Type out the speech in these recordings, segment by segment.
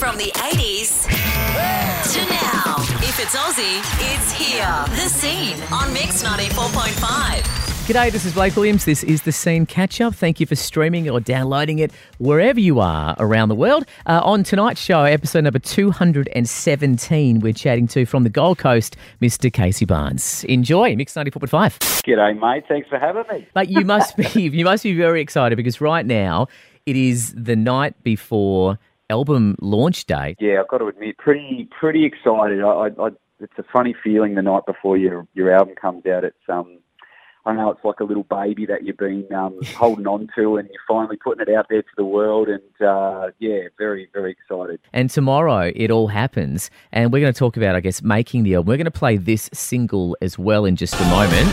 From the 80s to now. If it's Aussie, it's here. The Scene on Mix 94.5. G'day, this is Blake Williams. This is the Scene Catch Up. Thank you for streaming or downloading it wherever you are around the world. Uh, on tonight's show, episode number 217, we're chatting to from the Gold Coast, Mr. Casey Barnes. Enjoy, Mix 94.5. G'day, mate. Thanks for having me. But you must be you must be very excited because right now it is the night before album launch day. Yeah, I've got to admit, pretty pretty excited. I, I, I, it's a funny feeling the night before your your album comes out. It's um, I know it's like a little baby that you've been um, holding on to, and you're finally putting it out there to the world. And uh, yeah, very very excited. And tomorrow it all happens, and we're going to talk about, I guess, making the album. We're going to play this single as well in just a moment.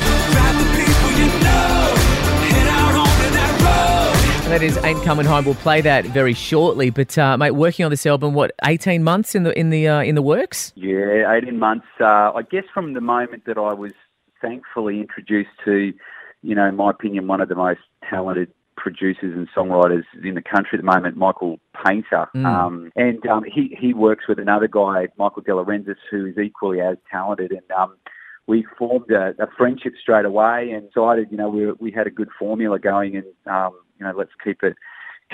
And that is "Ain't Coming Home." We'll play that very shortly. But uh, mate, working on this album, what eighteen months in the in the uh, in the works? Yeah, eighteen months. Uh, I guess from the moment that I was thankfully introduced to, you know, in my opinion, one of the most talented producers and songwriters in the country at the moment, Michael Paynter. Um, and um, he, he works with another guy, Michael De Laurentiis, who is equally as talented. And um, we formed a, a friendship straight away and decided, you know, we, we had a good formula going and, um, you know, let's keep it,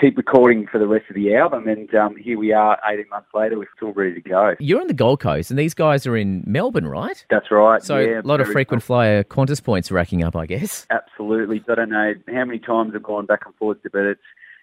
keep recording for the rest of the album. And um, here we are 18 months later, we're still ready to go. You're on the Gold Coast, and these guys are in Melbourne, right? That's right. So yeah, a lot of frequent flyer Qantas points racking up, I guess. Absolutely. I don't know how many times I've gone back and forth, but it's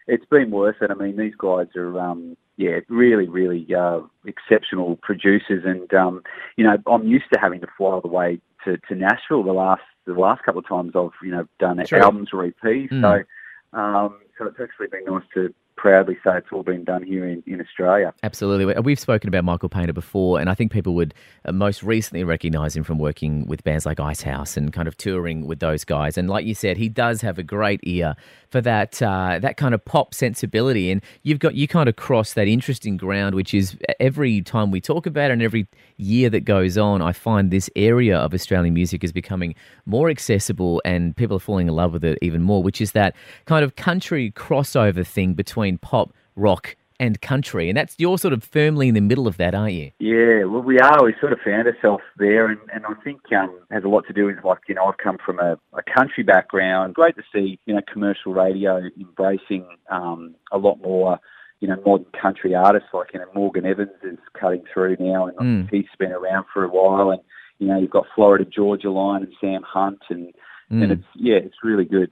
it's been worth it. I mean, these guys are, um, yeah, really, really uh, exceptional producers, and um, you know, I'm used to having to fly all the way to, to Nashville the last the last couple of times I've you know done Sure. albums or EPs. Mm. So, um, so it's actually been nice to proudly say it's all been done here in, in Australia. Absolutely. We- We've spoken about Michael Paynter before, and I think people would uh, most recently recognize him from working with bands like Icehouse and kind of touring with those guys. And like you said, he does have a great ear for that uh, that kind of pop sensibility. And you've got you kind of cross that interesting ground, which is every time we talk about it and every year that goes on, I find this area of Australian music is becoming more accessible, and people are falling in love with it even more. Which is that kind of country crossover thing between pop, rock, and country, and that's you're sort of firmly in the middle of that, aren't you? Yeah, well, we are. We sort of found ourselves there, and, and I think um, has a lot to do with like you know I've come from a, a country background. Great to see you know commercial radio embracing um, a lot more you know modern country artists like you know Morgan Evans is cutting through now, and Mm. he's been around for a while, and you know you've got Florida Georgia Line and Sam Hunt, and and Mm. it's yeah, it's really good.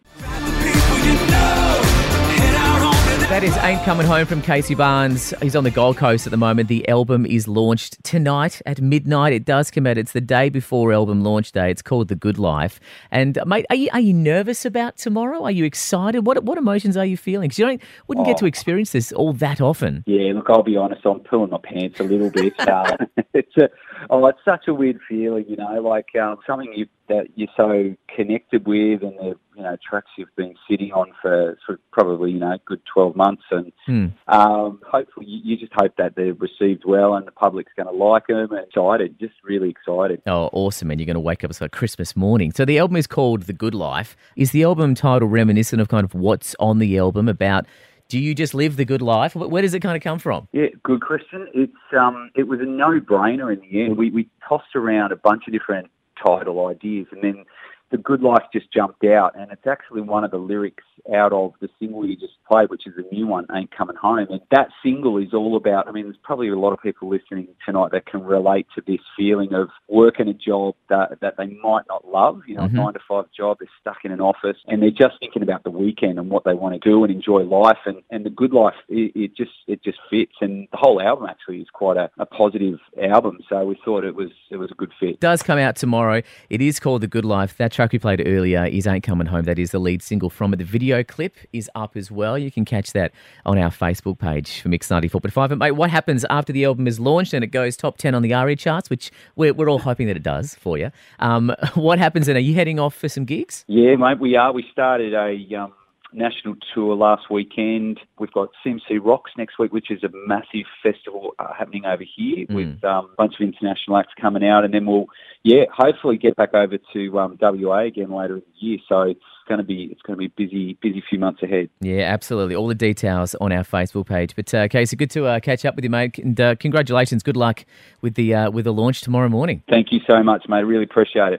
That is Ain't Coming Home from Casey Barnes. He's on the Gold Coast at the moment. The album is launched tonight at midnight. It does come out. It's the day before album launch day. It's called The Good Life. And uh, mate, are you are you nervous about tomorrow? Are you excited? What what emotions are you feeling? Because you don't wouldn't get to experience this all that often. Yeah, look, I'll be honest, I'm pulling my pants a little bit. Uh, it's a, oh, it's such a weird feeling, you know, like um, something you, that you're so connected with, and the you know tracks you've been sitting on for, for probably you know a good 12 months, and Hmm. um, hopefully you, you just hope that they're received well and the public's going to like them. And excited, just really excited. Oh, awesome. And you're going to wake up it's like Christmas morning. So the album is called The Good Life. Is the album title reminiscent of kind of what's on the album about? Do you just live the good life? Where does it kind of come from? Yeah, good question. It's um, it was a no-brainer in the end. We we tossed around a bunch of different title ideas, and then the Good Life just jumped out, and it's actually one of the lyrics out of the single you just played, which is a new one, "Ain't Coming Home." And that single is all about. I mean, there's probably a lot of people listening tonight that can relate to this feeling of working a job that that they might not love. You know, Mhm. a nine to five job. They're stuck in an office, and they're just thinking about the weekend and what they want to do and enjoy life. And and the Good Life, it, it just it just fits. And the whole album actually is quite a, a positive album. So we thought it was it was a good fit. does come out tomorrow. It is called The Good Life. That track we played earlier is Ain't Coming Home. That is the lead single from it. The video clip is up as well. You can catch that on our Facebook page for Mix 94.5. And mate, what happens after the album is launched and it goes top 10 on the ARIA charts, which we're, we're all hoping that it does for you. Um, what happens then? Are you heading off for some gigs? Yeah, mate, we are. We started a um, national tour last weekend. We've got CMC Rocks next week, which is a massive festival uh, happening over here Mm. with um, a bunch of international acts coming out, and then we'll, yeah, hopefully get back over to um, WA again later in the year. So it's going to be it's going to be busy busy few months ahead. Yeah, absolutely. All the details on our Facebook page. But uh, Casey, good to uh, catch up with you, mate. And uh, congratulations. Good luck with the uh, with the launch tomorrow morning. Thank you so much, mate. Really appreciate it.